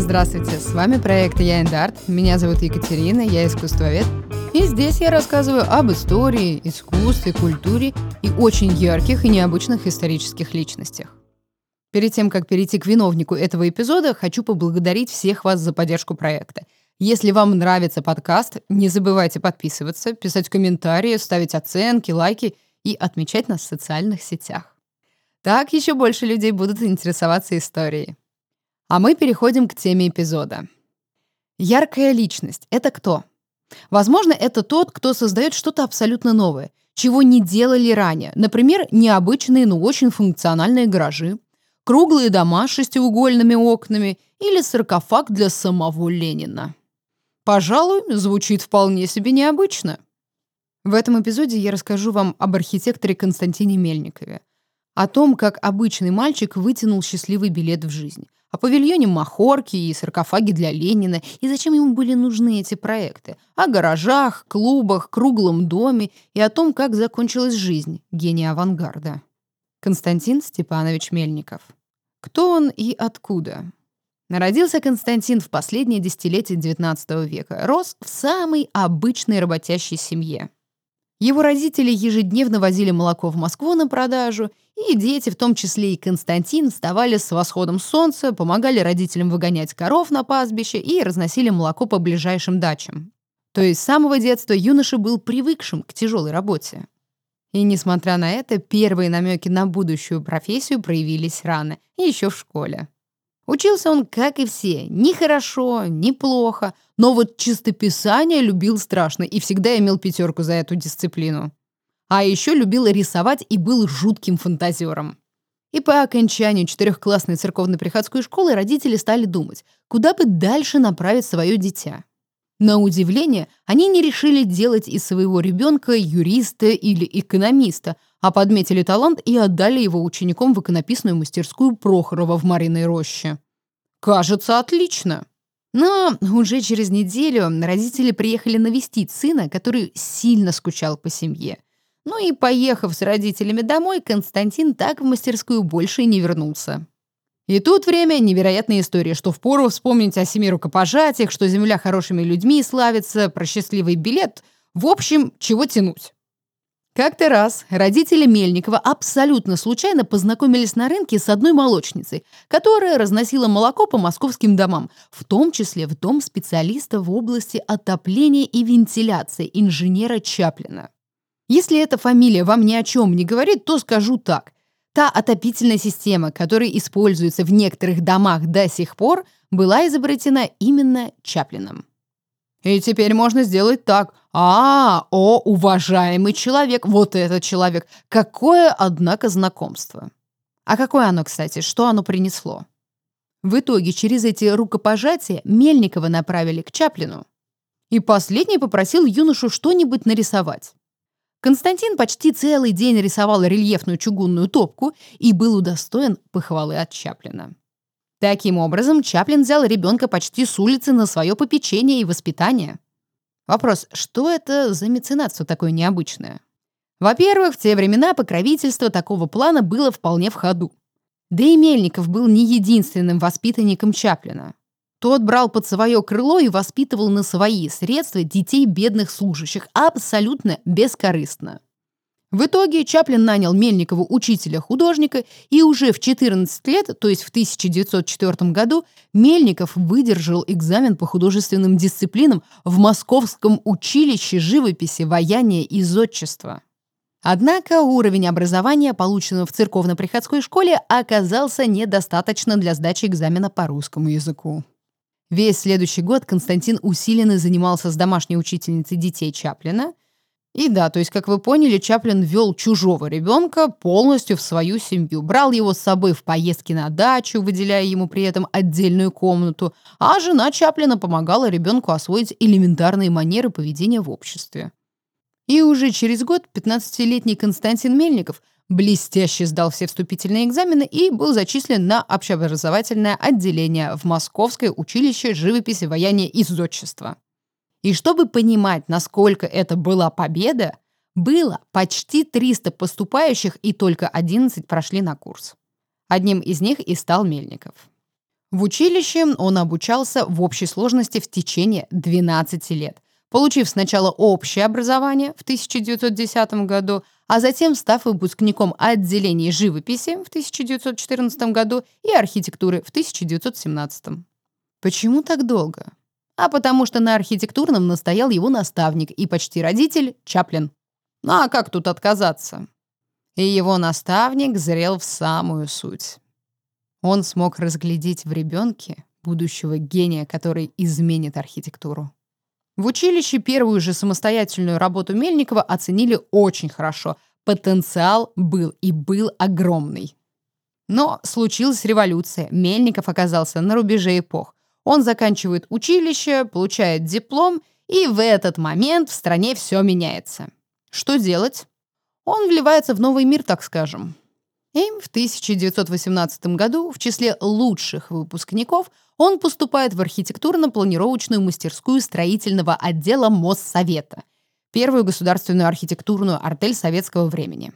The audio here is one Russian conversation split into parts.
Здравствуйте, с вами проект Я Арт. Меня зовут Екатерина, я искусствовед. И здесь я рассказываю об истории, искусстве, культуре и очень ярких и необычных исторических личностях. Перед тем, как перейти к виновнику этого эпизода, хочу поблагодарить всех вас за поддержку проекта. Если вам нравится подкаст, не забывайте подписываться, писать комментарии, ставить оценки, лайки и отмечать нас в социальных сетях. Так еще больше людей будут интересоваться историей. А мы переходим к теме эпизода. Яркая личность — это кто? Возможно, это тот, кто создает что-то абсолютно новое, чего не делали ранее. Например, необычные, но очень функциональные гаражи, круглые дома с шестиугольными окнами или саркофаг для самого Ленина. Пожалуй, звучит вполне себе необычно. В этом эпизоде я расскажу вам об архитекторе Константине Мельникове, о том, как обычный мальчик вытянул счастливый билет в жизнь, о павильоне Махорки и саркофаге для Ленина, и зачем ему были нужны эти проекты, о гаражах, клубах, круглом доме и о том, как закончилась жизнь гения авангарда. Константин Степанович Мельников. Кто он и откуда? Родился Константин в последнее десятилетие XIX века. Рос в самой обычной работящей семье. Его родители ежедневно возили молоко в Москву на продажу, и дети, в том числе и Константин, вставали с восходом солнца, помогали родителям выгонять коров на пастбище и разносили молоко по ближайшим дачам. То есть с самого детства юноша был привыкшим к тяжелой работе. И несмотря на это, первые намеки на будущую профессию проявились рано, еще в школе. Учился он, как и все, ни хорошо, ни плохо, но вот чистописание любил страшно и всегда имел пятерку за эту дисциплину. А еще любил рисовать и был жутким фантазером. И по окончанию четырехклассной церковно-приходской школы родители стали думать, куда бы дальше направить свое дитя. На удивление, они не решили делать из своего ребенка юриста или экономиста, а подметили талант и отдали его ученикам в иконописную мастерскую Прохорова в Мариной роще. Кажется, отлично. Но уже через неделю родители приехали навестить сына, который сильно скучал по семье. Ну и, поехав с родителями домой, Константин так в мастерскую больше и не вернулся. И тут время невероятной истории, что впору вспомнить о семи рукопожатиях, что земля хорошими людьми славится, про счастливый билет. В общем, чего тянуть. Как-то раз родители Мельникова абсолютно случайно познакомились на рынке с одной молочницей, которая разносила молоко по московским домам, в том числе в дом специалиста в области отопления и вентиляции, инженера Чаплина. Если эта фамилия вам ни о чем не говорит, то скажу так. Та отопительная система, которая используется в некоторых домах до сих пор, была изобретена именно Чаплином. И теперь можно сделать так. А, о, уважаемый человек, вот этот человек. Какое, однако, знакомство. А какое оно, кстати, что оно принесло? В итоге через эти рукопожатия Мельникова направили к Чаплину. И последний попросил юношу что-нибудь нарисовать. Константин почти целый день рисовал рельефную чугунную топку и был удостоен похвалы от Чаплина. Таким образом, Чаплин взял ребенка почти с улицы на свое попечение и воспитание. Вопрос, что это за меценатство такое необычное? Во-первых, в те времена покровительство такого плана было вполне в ходу. Да и Мельников был не единственным воспитанником Чаплина. Тот брал под свое крыло и воспитывал на свои средства детей бедных служащих абсолютно бескорыстно. В итоге Чаплин нанял Мельникову учителя-художника, и уже в 14 лет, то есть в 1904 году, Мельников выдержал экзамен по художественным дисциплинам в Московском училище живописи, ваяния и зодчества. Однако уровень образования, полученного в церковно-приходской школе, оказался недостаточно для сдачи экзамена по русскому языку. Весь следующий год Константин усиленно занимался с домашней учительницей детей Чаплина – и да, то есть, как вы поняли, Чаплин вел чужого ребенка полностью в свою семью. Брал его с собой в поездки на дачу, выделяя ему при этом отдельную комнату, а жена Чаплина помогала ребенку освоить элементарные манеры поведения в обществе. И уже через год 15-летний Константин Мельников блестяще сдал все вступительные экзамены и был зачислен на общеобразовательное отделение в Московское училище живописи, ваяния и зодчества. И чтобы понимать, насколько это была победа, было почти 300 поступающих, и только 11 прошли на курс. Одним из них и стал Мельников. В училище он обучался в общей сложности в течение 12 лет, получив сначала общее образование в 1910 году, а затем став выпускником отделений живописи в 1914 году и архитектуры в 1917. Почему так долго? А потому что на архитектурном настоял его наставник и почти родитель Чаплин. Ну а как тут отказаться? И его наставник зрел в самую суть. Он смог разглядеть в ребенке будущего гения, который изменит архитектуру. В училище первую же самостоятельную работу Мельникова оценили очень хорошо. Потенциал был и был огромный. Но случилась революция. Мельников оказался на рубеже эпох. Он заканчивает училище, получает диплом, и в этот момент в стране все меняется. Что делать? Он вливается в новый мир, так скажем. И в 1918 году в числе лучших выпускников он поступает в архитектурно-планировочную мастерскую строительного отдела Моссовета, первую государственную архитектурную артель советского времени.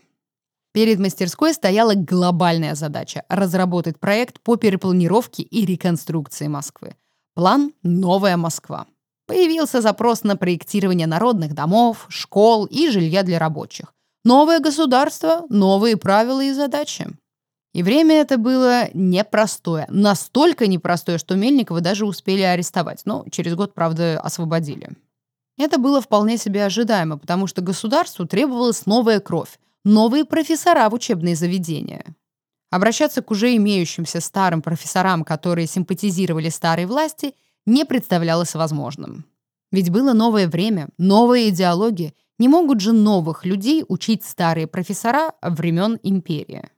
Перед мастерской стояла глобальная задача – разработать проект по перепланировке и реконструкции Москвы. План «Новая Москва». Появился запрос на проектирование народных домов, школ и жилья для рабочих. Новое государство, новые правила и задачи. И время это было непростое. Настолько непростое, что Мельникова даже успели арестовать. Но через год, правда, освободили. Это было вполне себе ожидаемо, потому что государству требовалась новая кровь, новые профессора в учебные заведения. Обращаться к уже имеющимся старым профессорам, которые симпатизировали старой власти, не представлялось возможным. Ведь было новое время, новая идеология, не могут же новых людей учить старые профессора времен империи.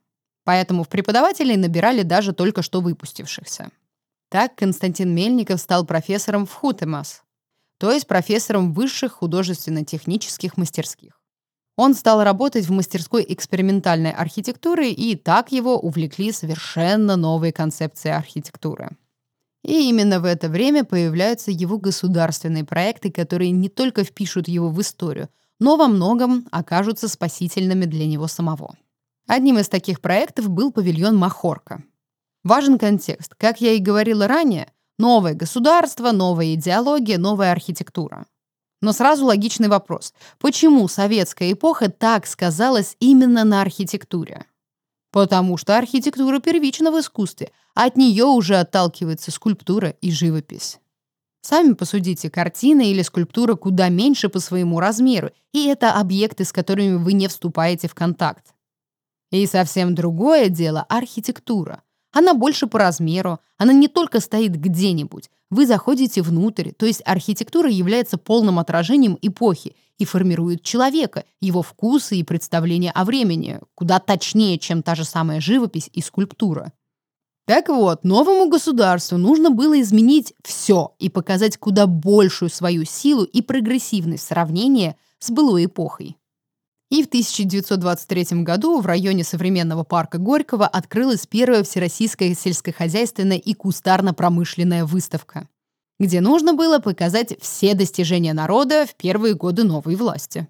Поэтому в преподавателей набирали даже только что выпустившихся. Так Константин Мельников стал профессором в Хутемас, то есть профессором высших художественно-технических мастерских. Он стал работать в мастерской экспериментальной архитектуры, и так его увлекли совершенно новые концепции архитектуры. И именно в это время появляются его государственные проекты, которые не только впишут его в историю, но во многом окажутся спасительными для него самого. Одним из таких проектов был павильон Махорка. Важен контекст. Как я и говорила ранее, новое государство, новая идеология, новая архитектура. Но сразу логичный вопрос. Почему советская эпоха так сказалась именно на архитектуре? Потому что архитектура первична в искусстве, а от нее уже отталкивается скульптура и живопись. Сами посудите, картина или скульптура куда меньше по своему размеру, и это объекты, с которыми вы не вступаете в контакт. И совсем другое дело – архитектура. Она больше по размеру, она не только стоит где-нибудь. Вы заходите внутрь, то есть архитектура является полным отражением эпохи и формирует человека, его вкусы и представления о времени, куда точнее, чем та же самая живопись и скульптура. Так вот, новому государству нужно было изменить все и показать куда большую свою силу и прогрессивность в сравнении с былой эпохой. И в 1923 году в районе современного парка Горького открылась первая всероссийская сельскохозяйственная и кустарно-промышленная выставка, где нужно было показать все достижения народа в первые годы новой власти.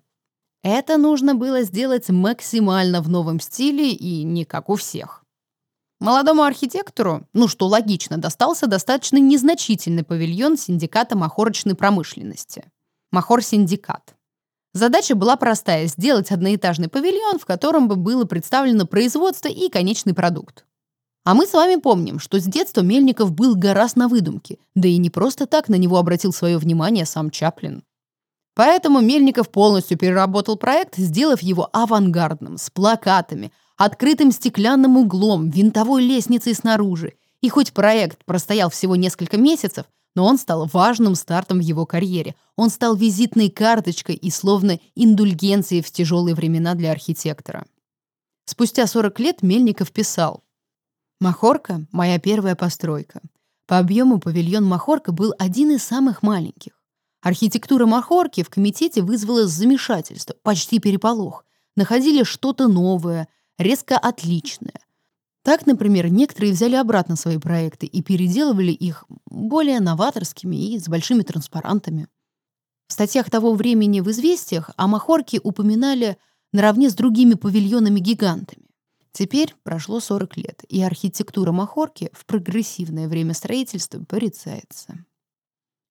Это нужно было сделать максимально в новом стиле и не как у всех. Молодому архитектору, ну что логично, достался достаточно незначительный павильон синдиката махорочной промышленности. Махор-синдикат. Задача была простая – сделать одноэтажный павильон, в котором бы было представлено производство и конечный продукт. А мы с вами помним, что с детства Мельников был гораздо на выдумке, да и не просто так на него обратил свое внимание сам Чаплин. Поэтому Мельников полностью переработал проект, сделав его авангардным, с плакатами – открытым стеклянным углом, винтовой лестницей снаружи. И хоть проект простоял всего несколько месяцев, но он стал важным стартом в его карьере. Он стал визитной карточкой и словно индульгенцией в тяжелые времена для архитектора. Спустя 40 лет Мельников писал «Махорка – моя первая постройка. По объему павильон Махорка был один из самых маленьких. Архитектура Махорки в комитете вызвала замешательство, почти переполох. Находили что-то новое, резко отличное. Так, например, некоторые взяли обратно свои проекты и переделывали их более новаторскими и с большими транспарантами. В статьях того времени в «Известиях» о Махорке упоминали наравне с другими павильонами-гигантами. Теперь прошло 40 лет, и архитектура Махорки в прогрессивное время строительства порицается.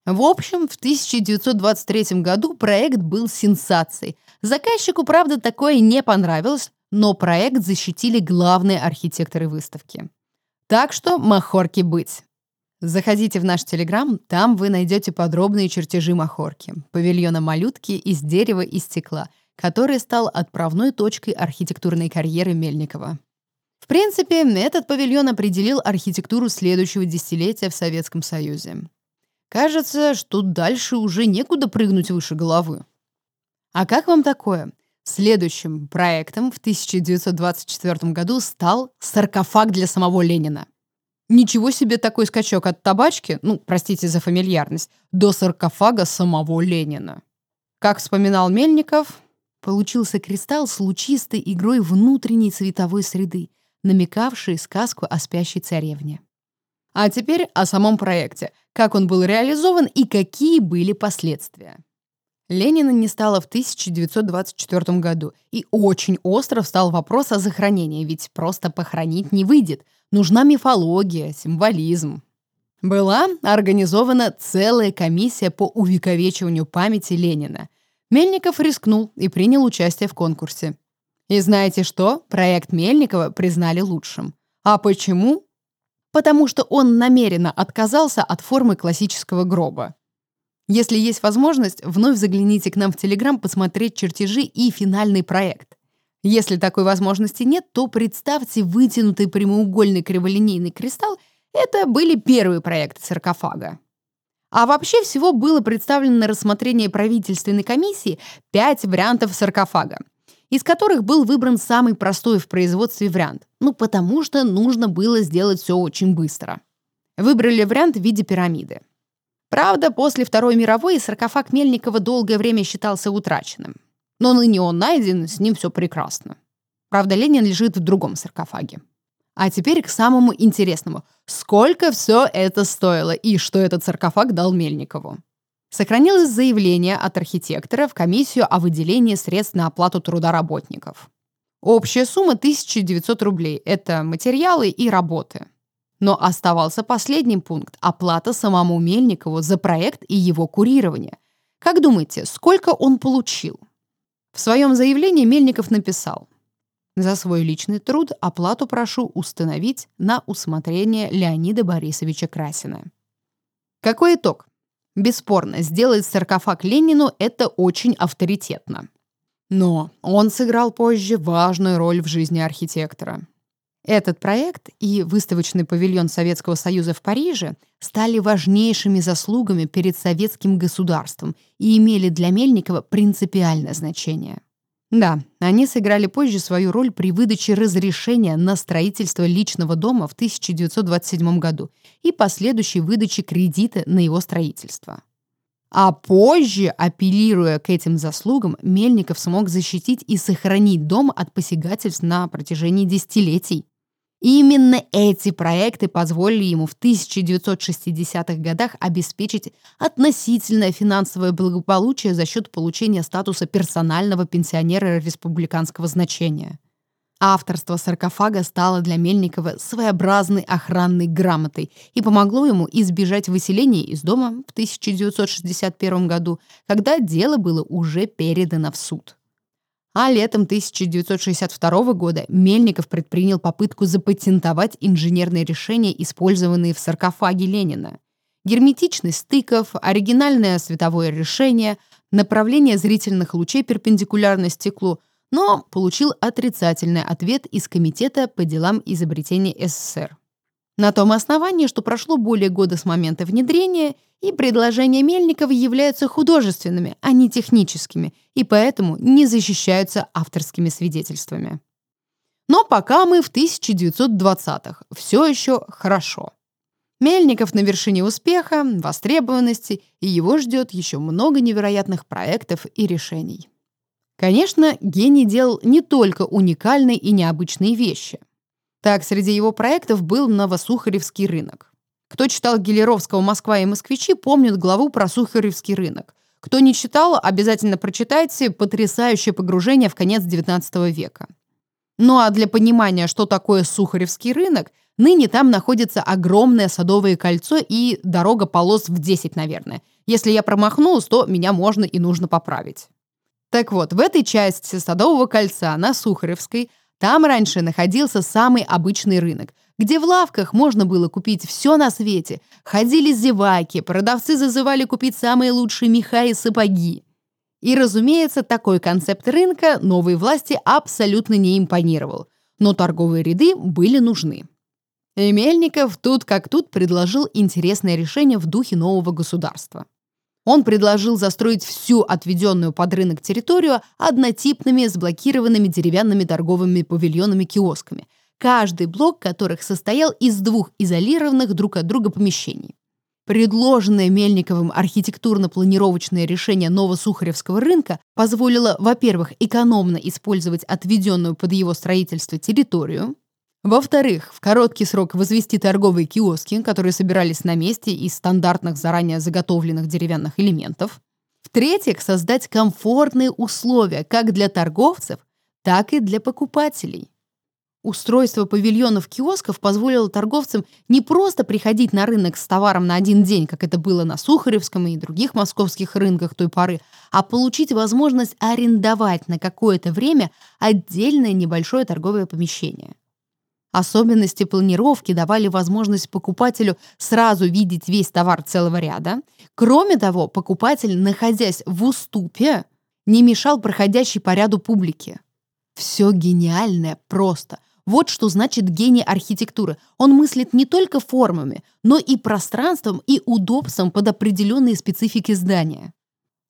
В общем, в 1923 году проект был сенсацией. Заказчику, правда, такое не понравилось, но проект защитили главные архитекторы выставки. Так что Махорки быть. Заходите в наш Телеграм, там вы найдете подробные чертежи Махорки, павильона малютки из дерева и стекла, который стал отправной точкой архитектурной карьеры Мельникова. В принципе, этот павильон определил архитектуру следующего десятилетия в Советском Союзе. Кажется, что дальше уже некуда прыгнуть выше головы. А как вам такое? Следующим проектом в 1924 году стал саркофаг для самого Ленина. Ничего себе такой скачок от табачки, ну, простите за фамильярность, до саркофага самого Ленина. Как вспоминал Мельников, получился кристалл с лучистой игрой внутренней цветовой среды, намекавший сказку о спящей царевне. А теперь о самом проекте, как он был реализован и какие были последствия. Ленина не стало в 1924 году, и очень остро встал вопрос о захоронении, ведь просто похоронить не выйдет – Нужна мифология, символизм. Была организована целая комиссия по увековечиванию памяти Ленина. Мельников рискнул и принял участие в конкурсе. И знаете что? Проект Мельникова признали лучшим. А почему? Потому что он намеренно отказался от формы классического гроба. Если есть возможность, вновь загляните к нам в Телеграм посмотреть чертежи и финальный проект. Если такой возможности нет, то представьте вытянутый прямоугольный криволинейный кристалл. Это были первые проекты саркофага. А вообще всего было представлено на рассмотрение правительственной комиссии пять вариантов саркофага, из которых был выбран самый простой в производстве вариант. Ну, потому что нужно было сделать все очень быстро. Выбрали вариант в виде пирамиды. Правда, после Второй мировой саркофаг Мельникова долгое время считался утраченным. Но ныне он найден, с ним все прекрасно. Правда, Ленин лежит в другом саркофаге. А теперь к самому интересному. Сколько все это стоило и что этот саркофаг дал Мельникову? Сохранилось заявление от архитектора в комиссию о выделении средств на оплату труда работников. Общая сумма 1900 рублей – это материалы и работы. Но оставался последний пункт – оплата самому Мельникову за проект и его курирование. Как думаете, сколько он получил? В своем заявлении Мельников написал «За свой личный труд оплату прошу установить на усмотрение Леонида Борисовича Красина». Какой итог? Бесспорно, сделать саркофаг Ленину – это очень авторитетно. Но он сыграл позже важную роль в жизни архитектора. Этот проект и выставочный павильон Советского Союза в Париже стали важнейшими заслугами перед советским государством и имели для Мельникова принципиальное значение. Да, они сыграли позже свою роль при выдаче разрешения на строительство личного дома в 1927 году и последующей выдаче кредита на его строительство. А позже, апеллируя к этим заслугам, Мельников смог защитить и сохранить дом от посягательств на протяжении десятилетий. Именно эти проекты позволили ему в 1960-х годах обеспечить относительное финансовое благополучие за счет получения статуса персонального пенсионера республиканского значения. Авторство саркофага стало для Мельникова своеобразной охранной грамотой и помогло ему избежать выселения из дома в 1961 году, когда дело было уже передано в суд. А летом 1962 года Мельников предпринял попытку запатентовать инженерные решения, использованные в саркофаге Ленина. Герметичность стыков, оригинальное световое решение, направление зрительных лучей перпендикулярно стеклу, но получил отрицательный ответ из Комитета по делам изобретений СССР. На том основании, что прошло более года с момента внедрения, и предложения Мельникова являются художественными, а не техническими, и поэтому не защищаются авторскими свидетельствами. Но пока мы в 1920-х, все еще хорошо. Мельников на вершине успеха, востребованности, и его ждет еще много невероятных проектов и решений. Конечно, гений делал не только уникальные и необычные вещи. Так, среди его проектов был Новосухаревский рынок. Кто читал Гелеровского «Москва и москвичи», помнит главу про Сухаревский рынок. Кто не читал, обязательно прочитайте «Потрясающее погружение в конец XIX века». Ну а для понимания, что такое Сухаревский рынок, ныне там находится огромное садовое кольцо и дорога полос в 10, наверное. Если я промахнулась, то меня можно и нужно поправить. Так вот, в этой части Садового кольца на Сухаревской там раньше находился самый обычный рынок, где в лавках можно было купить все на свете. Ходили зеваки, продавцы зазывали купить самые лучшие меха и сапоги. И, разумеется, такой концепт рынка новой власти абсолютно не импонировал. Но торговые ряды были нужны. И Мельников тут как тут предложил интересное решение в духе нового государства. Он предложил застроить всю отведенную под рынок территорию однотипными сблокированными деревянными торговыми павильонами-киосками, каждый блок которых состоял из двух изолированных друг от друга помещений. Предложенное Мельниковым архитектурно-планировочное решение Новосухаревского рынка позволило, во-первых, экономно использовать отведенную под его строительство территорию, во-вторых, в короткий срок возвести торговые киоски, которые собирались на месте из стандартных заранее заготовленных деревянных элементов. В-третьих, создать комфортные условия как для торговцев, так и для покупателей. Устройство павильонов-киосков позволило торговцам не просто приходить на рынок с товаром на один день, как это было на Сухаревском и других московских рынках той поры, а получить возможность арендовать на какое-то время отдельное небольшое торговое помещение. Особенности планировки давали возможность покупателю сразу видеть весь товар целого ряда. Кроме того, покупатель, находясь в уступе, не мешал проходящей по ряду публике. Все гениальное просто. Вот что значит гений архитектуры. Он мыслит не только формами, но и пространством и удобством под определенные специфики здания.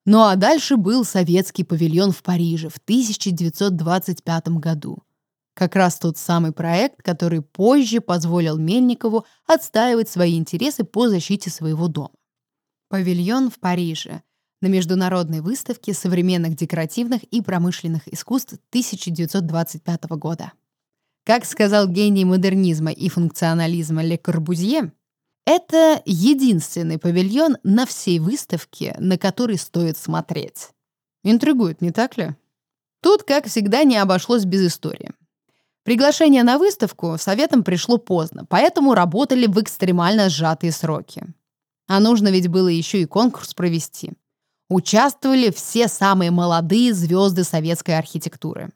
Ну а дальше был советский павильон в Париже в 1925 году. Как раз тот самый проект, который позже позволил Мельникову отстаивать свои интересы по защите своего дома. Павильон в Париже на международной выставке современных декоративных и промышленных искусств 1925 года. Как сказал гений модернизма и функционализма Ле Корбузье, это единственный павильон на всей выставке, на который стоит смотреть. Интригует, не так ли? Тут, как всегда, не обошлось без истории. Приглашение на выставку советам пришло поздно, поэтому работали в экстремально сжатые сроки. А нужно ведь было еще и конкурс провести. Участвовали все самые молодые звезды советской архитектуры.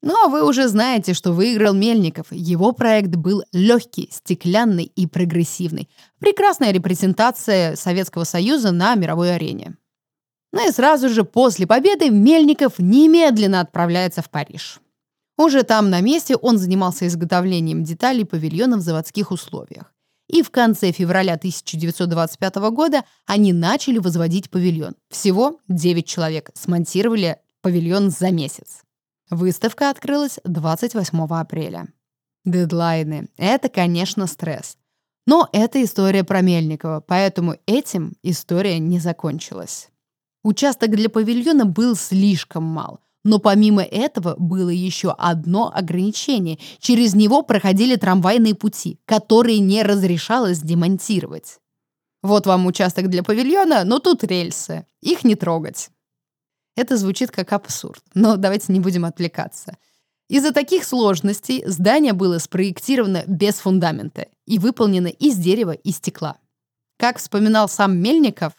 Но вы уже знаете, что выиграл Мельников. Его проект был легкий, стеклянный и прогрессивный. Прекрасная репрезентация Советского Союза на мировой арене. Ну и сразу же после победы Мельников немедленно отправляется в Париж. Уже там на месте он занимался изготовлением деталей павильона в заводских условиях. И в конце февраля 1925 года они начали возводить павильон. Всего 9 человек смонтировали павильон за месяц. Выставка открылась 28 апреля. Дедлайны — это, конечно, стресс. Но это история про Мельникова, поэтому этим история не закончилась. Участок для павильона был слишком мал — но помимо этого было еще одно ограничение. Через него проходили трамвайные пути, которые не разрешалось демонтировать. Вот вам участок для павильона, но тут рельсы. Их не трогать. Это звучит как абсурд, но давайте не будем отвлекаться. Из-за таких сложностей здание было спроектировано без фундамента и выполнено из дерева и стекла. Как вспоминал сам Мельников,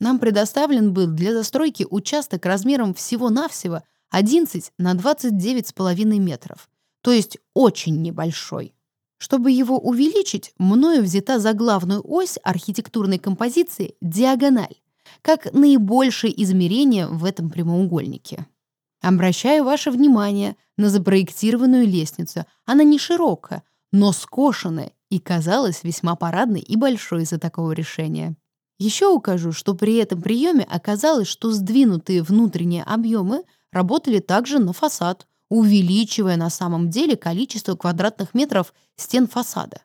нам предоставлен был для застройки участок размером всего-навсего 11 на 29,5 метров, то есть очень небольшой. Чтобы его увеличить, мною взята за главную ось архитектурной композиции диагональ, как наибольшее измерение в этом прямоугольнике. Обращаю ваше внимание на запроектированную лестницу. Она не широкая, но скошенная и казалась весьма парадной и большой из-за такого решения. Еще укажу, что при этом приеме оказалось, что сдвинутые внутренние объемы работали также на фасад, увеличивая на самом деле количество квадратных метров стен фасада.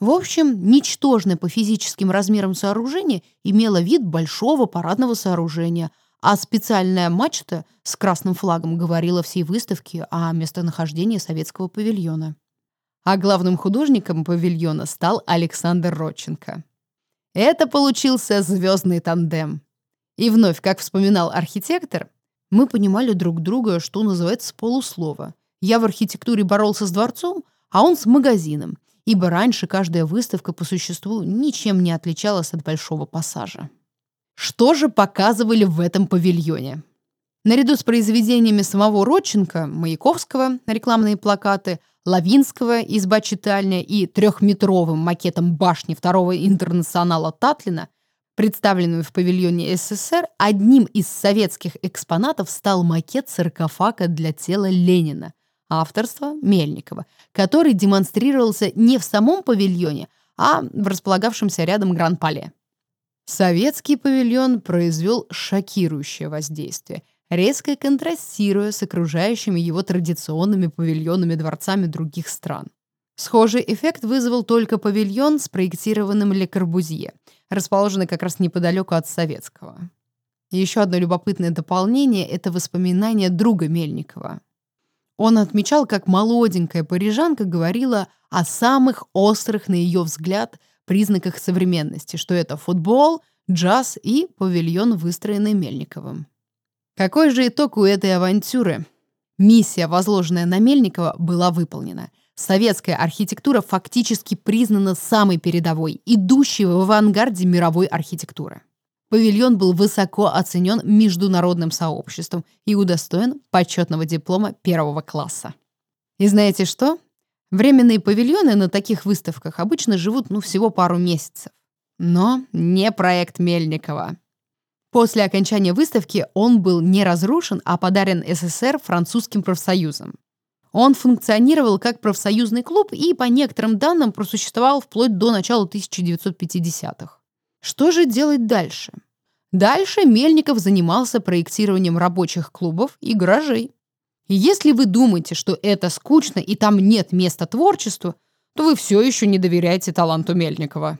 В общем, ничтожное по физическим размерам сооружение имело вид большого парадного сооружения, а специальная мачта с красным флагом говорила всей выставке о местонахождении советского павильона. А главным художником павильона стал Александр Родченко. Это получился звездный тандем. И вновь, как вспоминал архитектор, мы понимали друг друга, что называется, с полуслова. Я в архитектуре боролся с дворцом, а он с магазином, ибо раньше каждая выставка по существу ничем не отличалась от большого пассажа. Что же показывали в этом павильоне? Наряду с произведениями самого Родченко, Маяковского, рекламные плакаты, Лавинского, изба-читальня и трехметровым макетом башни второго интернационала Татлина, представленную в павильоне СССР, одним из советских экспонатов стал макет саркофага для тела Ленина, авторства Мельникова, который демонстрировался не в самом павильоне, а в располагавшемся рядом Гран-Пале. Советский павильон произвел шокирующее воздействие, резко контрастируя с окружающими его традиционными павильонами дворцами других стран. Схожий эффект вызвал только павильон, спроектированным Ле Корбузье, расположенный как раз неподалеку от советского. Еще одно любопытное дополнение — это воспоминания друга Мельникова. Он отмечал, как молоденькая парижанка говорила о самых острых, на ее взгляд, признаках современности, что это футбол, джаз и павильон, выстроенный Мельниковым. Какой же итог у этой авантюры? Миссия, возложенная на Мельникова, была выполнена. Советская архитектура фактически признана самой передовой, идущей в авангарде мировой архитектуры. Павильон был высоко оценен международным сообществом и удостоен почетного диплома первого класса. И знаете что? Временные павильоны на таких выставках обычно живут ну всего пару месяцев. Но не проект Мельникова. После окончания выставки он был не разрушен, а подарен СССР французским профсоюзом. Он функционировал как профсоюзный клуб и, по некоторым данным, просуществовал вплоть до начала 1950-х. Что же делать дальше? Дальше Мельников занимался проектированием рабочих клубов и гаражей. И если вы думаете, что это скучно и там нет места творчеству, то вы все еще не доверяете таланту Мельникова.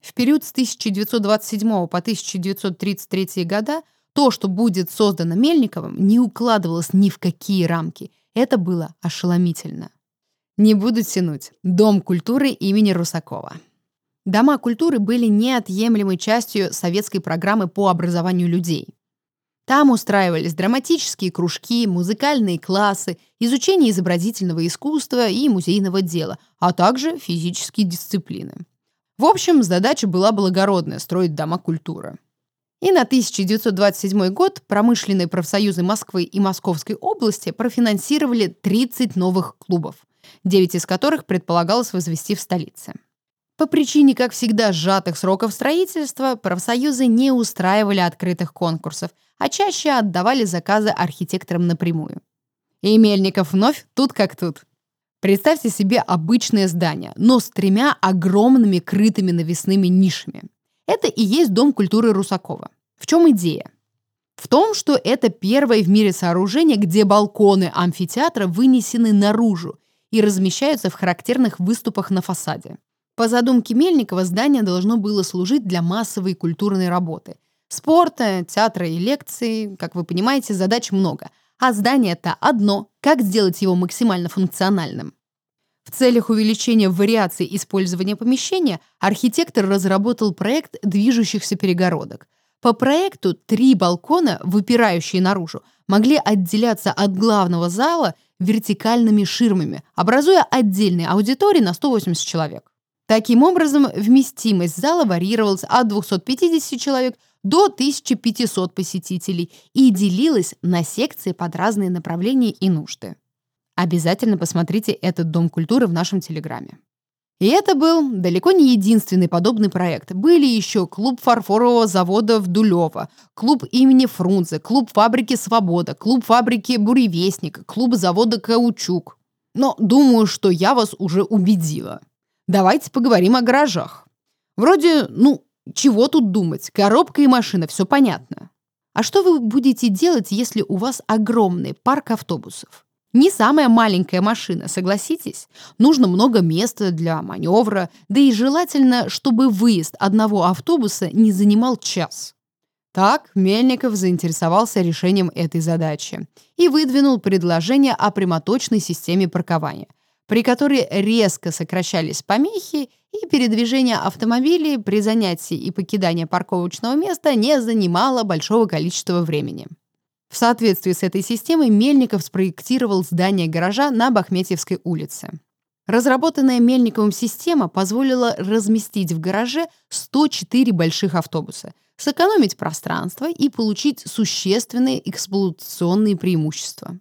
В период с 1927 по 1933 года то, что будет создано Мельниковым, не укладывалось ни в какие рамки. Это было ошеломительно. Не буду тянуть. Дом культуры имени Русакова. Дома культуры были неотъемлемой частью советской программы по образованию людей. Там устраивались драматические кружки, музыкальные классы, изучение изобразительного искусства и музейного дела, а также физические дисциплины. В общем, задача была благородная – строить дома культуры. И на 1927 год промышленные профсоюзы Москвы и Московской области профинансировали 30 новых клубов, 9 из которых предполагалось возвести в столице. По причине, как всегда, сжатых сроков строительства, профсоюзы не устраивали открытых конкурсов, а чаще отдавали заказы архитекторам напрямую. И Мельников вновь тут как тут. Представьте себе обычное здание, но с тремя огромными крытыми навесными нишами. Это и есть Дом культуры Русакова. В чем идея? В том, что это первое в мире сооружение, где балконы амфитеатра вынесены наружу и размещаются в характерных выступах на фасаде. По задумке Мельникова здание должно было служить для массовой культурной работы. Спорта, театра и лекций, как вы понимаете, задач много. А здание-то одно. Как сделать его максимально функциональным? В целях увеличения вариаций использования помещения архитектор разработал проект движущихся перегородок. По проекту три балкона, выпирающие наружу, могли отделяться от главного зала вертикальными ширмами, образуя отдельные аудитории на 180 человек. Таким образом, вместимость зала варьировалась от 250 человек до 1500 посетителей и делилась на секции под разные направления и нужды. Обязательно посмотрите этот Дом культуры в нашем Телеграме. И это был далеко не единственный подобный проект. Были еще клуб фарфорового завода в Дулево, клуб имени Фрунзе, клуб фабрики «Свобода», клуб фабрики «Буревестник», клуб завода «Каучук». Но думаю, что я вас уже убедила. Давайте поговорим о гаражах. Вроде, ну, чего тут думать? Коробка и машина, все понятно. А что вы будете делать, если у вас огромный парк автобусов? Не самая маленькая машина, согласитесь? Нужно много места для маневра, да и желательно, чтобы выезд одного автобуса не занимал час. Так Мельников заинтересовался решением этой задачи и выдвинул предложение о прямоточной системе паркования при которой резко сокращались помехи и передвижение автомобилей при занятии и покидании парковочного места не занимало большого количества времени. В соответствии с этой системой Мельников спроектировал здание гаража на Бахметьевской улице. Разработанная Мельниковым система позволила разместить в гараже 104 больших автобуса, сэкономить пространство и получить существенные эксплуатационные преимущества.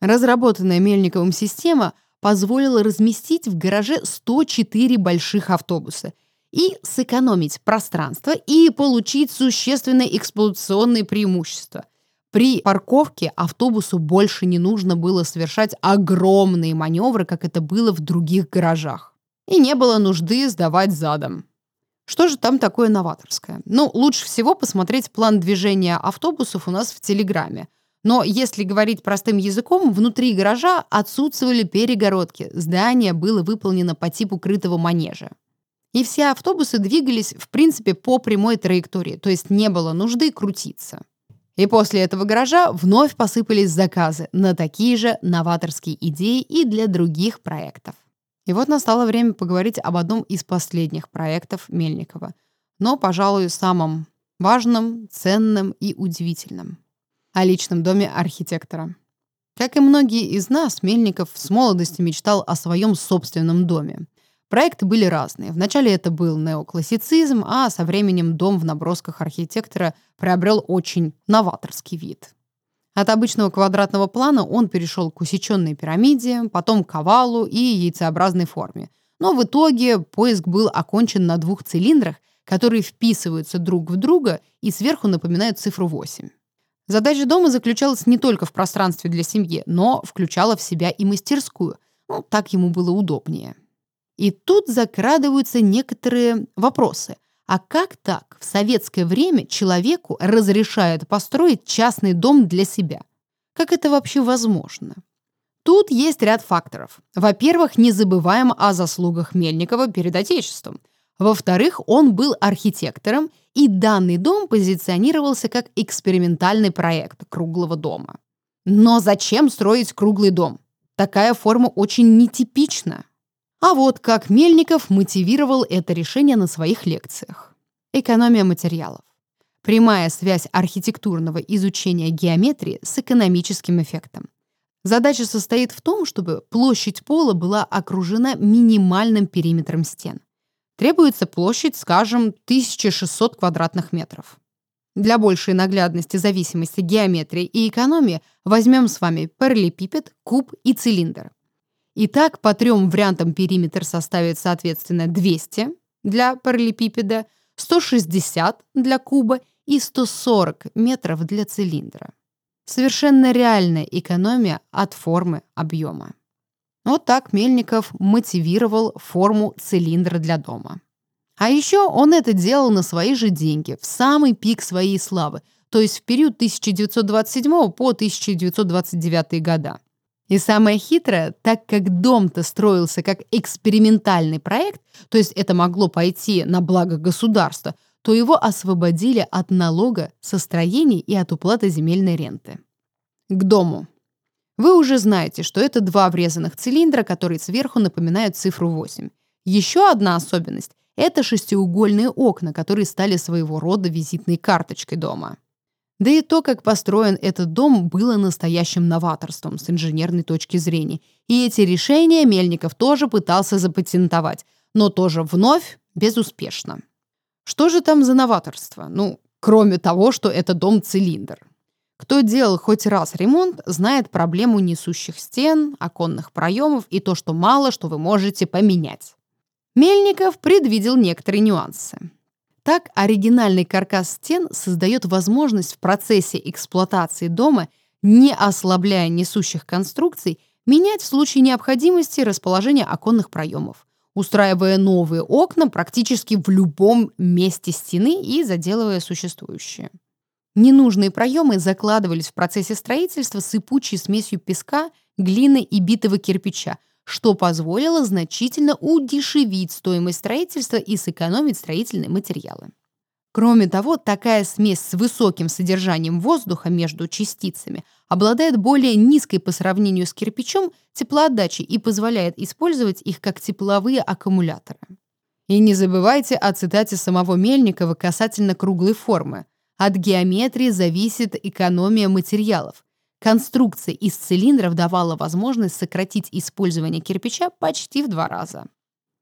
Разработанная Мельниковым система позволила разместить в гараже 104 больших автобуса и сэкономить пространство и получить существенные эксплуатационные преимущества – при парковке автобусу больше не нужно было совершать огромные маневры, как это было в других гаражах. И не было нужды сдавать задом. Что же там такое новаторское? Ну, лучше всего посмотреть план движения автобусов у нас в Телеграме. Но если говорить простым языком, внутри гаража отсутствовали перегородки. Здание было выполнено по типу крытого манежа. И все автобусы двигались, в принципе, по прямой траектории, то есть не было нужды крутиться. И после этого гаража вновь посыпались заказы на такие же новаторские идеи и для других проектов. И вот настало время поговорить об одном из последних проектов Мельникова, но, пожалуй, самом важном, ценном и удивительном – о личном доме архитектора. Как и многие из нас, Мельников с молодости мечтал о своем собственном доме. Проекты были разные. Вначале это был неоклассицизм, а со временем дом в набросках архитектора приобрел очень новаторский вид. От обычного квадратного плана он перешел к усеченной пирамиде, потом к овалу и яйцеобразной форме. Но в итоге поиск был окончен на двух цилиндрах, которые вписываются друг в друга и сверху напоминают цифру 8. Задача дома заключалась не только в пространстве для семьи, но включала в себя и мастерскую. Ну, так ему было удобнее. И тут закрадываются некоторые вопросы. А как так в советское время человеку разрешают построить частный дом для себя? Как это вообще возможно? Тут есть ряд факторов. Во-первых, не забываем о заслугах Мельникова перед Отечеством. Во-вторых, он был архитектором, и данный дом позиционировался как экспериментальный проект круглого дома. Но зачем строить круглый дом? Такая форма очень нетипична. А вот как Мельников мотивировал это решение на своих лекциях. Экономия материалов. Прямая связь архитектурного изучения геометрии с экономическим эффектом. Задача состоит в том, чтобы площадь пола была окружена минимальным периметром стен. Требуется площадь, скажем, 1600 квадратных метров. Для большей наглядности зависимости геометрии и экономии возьмем с вами параллелепипед, куб и цилиндр. Итак, по трем вариантам периметр составит, соответственно, 200 для параллелепипеда, 160 для куба и 140 метров для цилиндра. Совершенно реальная экономия от формы объема. Вот так Мельников мотивировал форму цилиндра для дома. А еще он это делал на свои же деньги, в самый пик своей славы, то есть в период 1927 по 1929 года. И самое хитрое, так как дом-то строился как экспериментальный проект, то есть это могло пойти на благо государства, то его освободили от налога со строений и от уплаты земельной ренты. К дому. Вы уже знаете, что это два врезанных цилиндра, которые сверху напоминают цифру 8. Еще одна особенность – это шестиугольные окна, которые стали своего рода визитной карточкой дома. Да и то, как построен этот дом, было настоящим новаторством с инженерной точки зрения. И эти решения Мельников тоже пытался запатентовать, но тоже вновь безуспешно. Что же там за новаторство? Ну, кроме того, что это дом-цилиндр. Кто делал хоть раз ремонт, знает проблему несущих стен, оконных проемов и то, что мало что вы можете поменять. Мельников предвидел некоторые нюансы. Так, оригинальный каркас стен создает возможность в процессе эксплуатации дома, не ослабляя несущих конструкций, менять в случае необходимости расположение оконных проемов, устраивая новые окна практически в любом месте стены и заделывая существующие. Ненужные проемы закладывались в процессе строительства сыпучей смесью песка, глины и битого кирпича – что позволило значительно удешевить стоимость строительства и сэкономить строительные материалы. Кроме того, такая смесь с высоким содержанием воздуха между частицами обладает более низкой по сравнению с кирпичом теплоотдачей и позволяет использовать их как тепловые аккумуляторы. И не забывайте о цитате самого Мельникова касательно круглой формы. От геометрии зависит экономия материалов. Конструкция из цилиндров давала возможность сократить использование кирпича почти в два раза.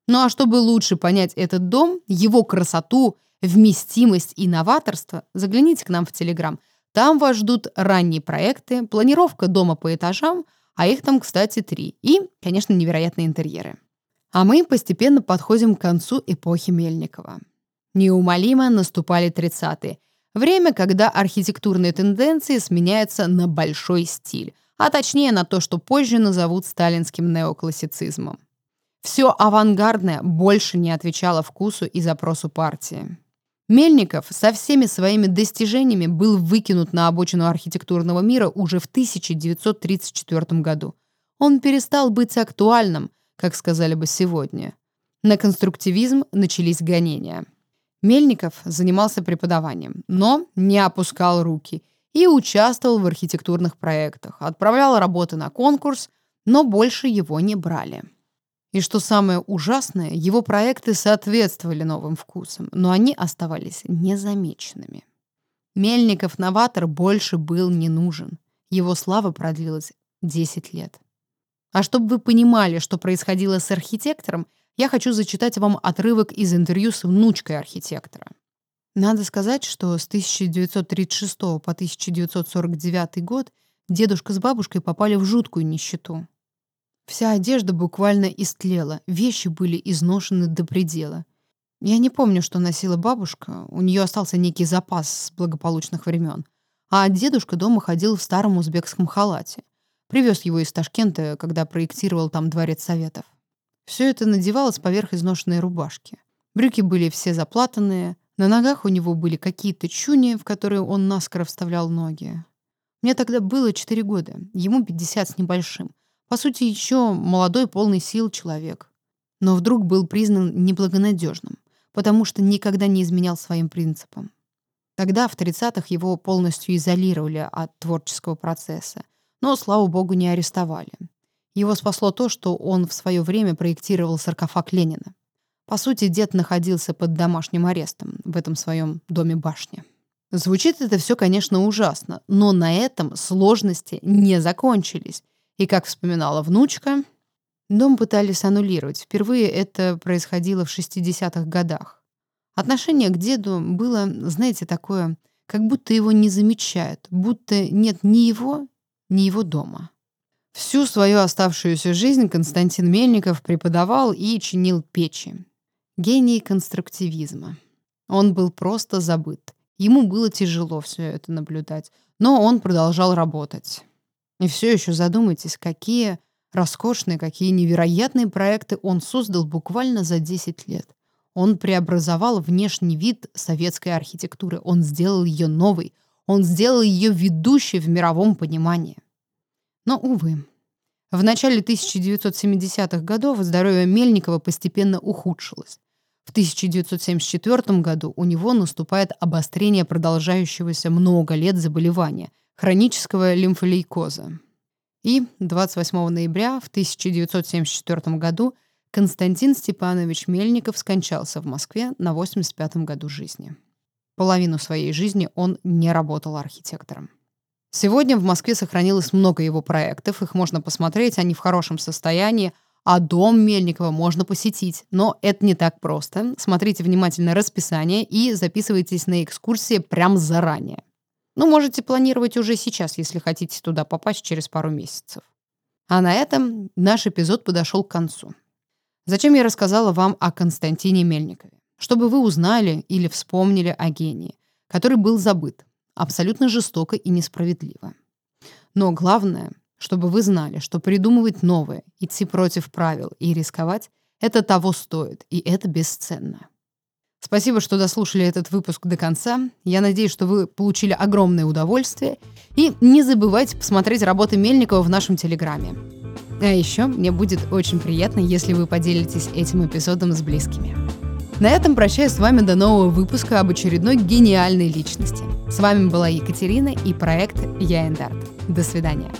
Ну а чтобы лучше понять этот дом, его красоту, вместимость и новаторство, загляните к нам в Телеграм. Там вас ждут ранние проекты, планировка дома по этажам, а их там, кстати, три. И, конечно, невероятные интерьеры. А мы постепенно подходим к концу эпохи Мельникова. Неумолимо наступали 30-е. Время, когда архитектурные тенденции сменяются на большой стиль, а точнее на то, что позже назовут сталинским неоклассицизмом. Все авангардное больше не отвечало вкусу и запросу партии. Мельников со всеми своими достижениями был выкинут на обочину архитектурного мира уже в 1934 году. Он перестал быть актуальным, как сказали бы сегодня. На конструктивизм начались гонения. Мельников занимался преподаванием, но не опускал руки и участвовал в архитектурных проектах, отправлял работы на конкурс, но больше его не брали. И что самое ужасное, его проекты соответствовали новым вкусам, но они оставались незамеченными. Мельников-новатор больше был не нужен. Его слава продлилась 10 лет. А чтобы вы понимали, что происходило с архитектором, я хочу зачитать вам отрывок из интервью с внучкой архитектора. Надо сказать, что с 1936 по 1949 год дедушка с бабушкой попали в жуткую нищету. Вся одежда буквально истлела, вещи были изношены до предела. Я не помню, что носила бабушка, у нее остался некий запас с благополучных времен. А дедушка дома ходил в старом узбекском халате. Привез его из Ташкента, когда проектировал там дворец советов. Все это надевалось поверх изношенной рубашки. Брюки были все заплатанные, на ногах у него были какие-то чуни, в которые он наскоро вставлял ноги. Мне тогда было 4 года, ему 50 с небольшим. По сути, еще молодой, полный сил человек. Но вдруг был признан неблагонадежным, потому что никогда не изменял своим принципам. Тогда, в 30-х, его полностью изолировали от творческого процесса, но, слава богу, не арестовали. Его спасло то, что он в свое время проектировал саркофаг Ленина. По сути, дед находился под домашним арестом в этом своем доме-башне. Звучит это все, конечно, ужасно, но на этом сложности не закончились. И, как вспоминала внучка, дом пытались аннулировать. Впервые это происходило в 60-х годах. Отношение к деду было, знаете, такое, как будто его не замечают, будто нет ни его, ни его дома. Всю свою оставшуюся жизнь Константин Мельников преподавал и чинил печи. Гений конструктивизма. Он был просто забыт. Ему было тяжело все это наблюдать, но он продолжал работать. И все еще задумайтесь, какие роскошные, какие невероятные проекты он создал буквально за 10 лет. Он преобразовал внешний вид советской архитектуры. Он сделал ее новой. Он сделал ее ведущей в мировом понимании. Но, увы, в начале 1970-х годов здоровье Мельникова постепенно ухудшилось. В 1974 году у него наступает обострение продолжающегося много лет заболевания – хронического лимфолейкоза. И 28 ноября в 1974 году Константин Степанович Мельников скончался в Москве на 85 году жизни. Половину своей жизни он не работал архитектором. Сегодня в Москве сохранилось много его проектов, их можно посмотреть, они в хорошем состоянии, а дом Мельникова можно посетить. Но это не так просто. Смотрите внимательно расписание и записывайтесь на экскурсии прямо заранее. Ну, можете планировать уже сейчас, если хотите туда попасть через пару месяцев. А на этом наш эпизод подошел к концу. Зачем я рассказала вам о Константине Мельникове? Чтобы вы узнали или вспомнили о гении, который был забыт, абсолютно жестоко и несправедливо. Но главное, чтобы вы знали, что придумывать новое, идти против правил и рисковать — это того стоит, и это бесценно. Спасибо, что дослушали этот выпуск до конца. Я надеюсь, что вы получили огромное удовольствие. И не забывайте посмотреть работы Мельникова в нашем Телеграме. А еще мне будет очень приятно, если вы поделитесь этим эпизодом с близкими. На этом прощаюсь с вами до нового выпуска об очередной гениальной личности. С вами была Екатерина и проект Я Эндарт. До свидания.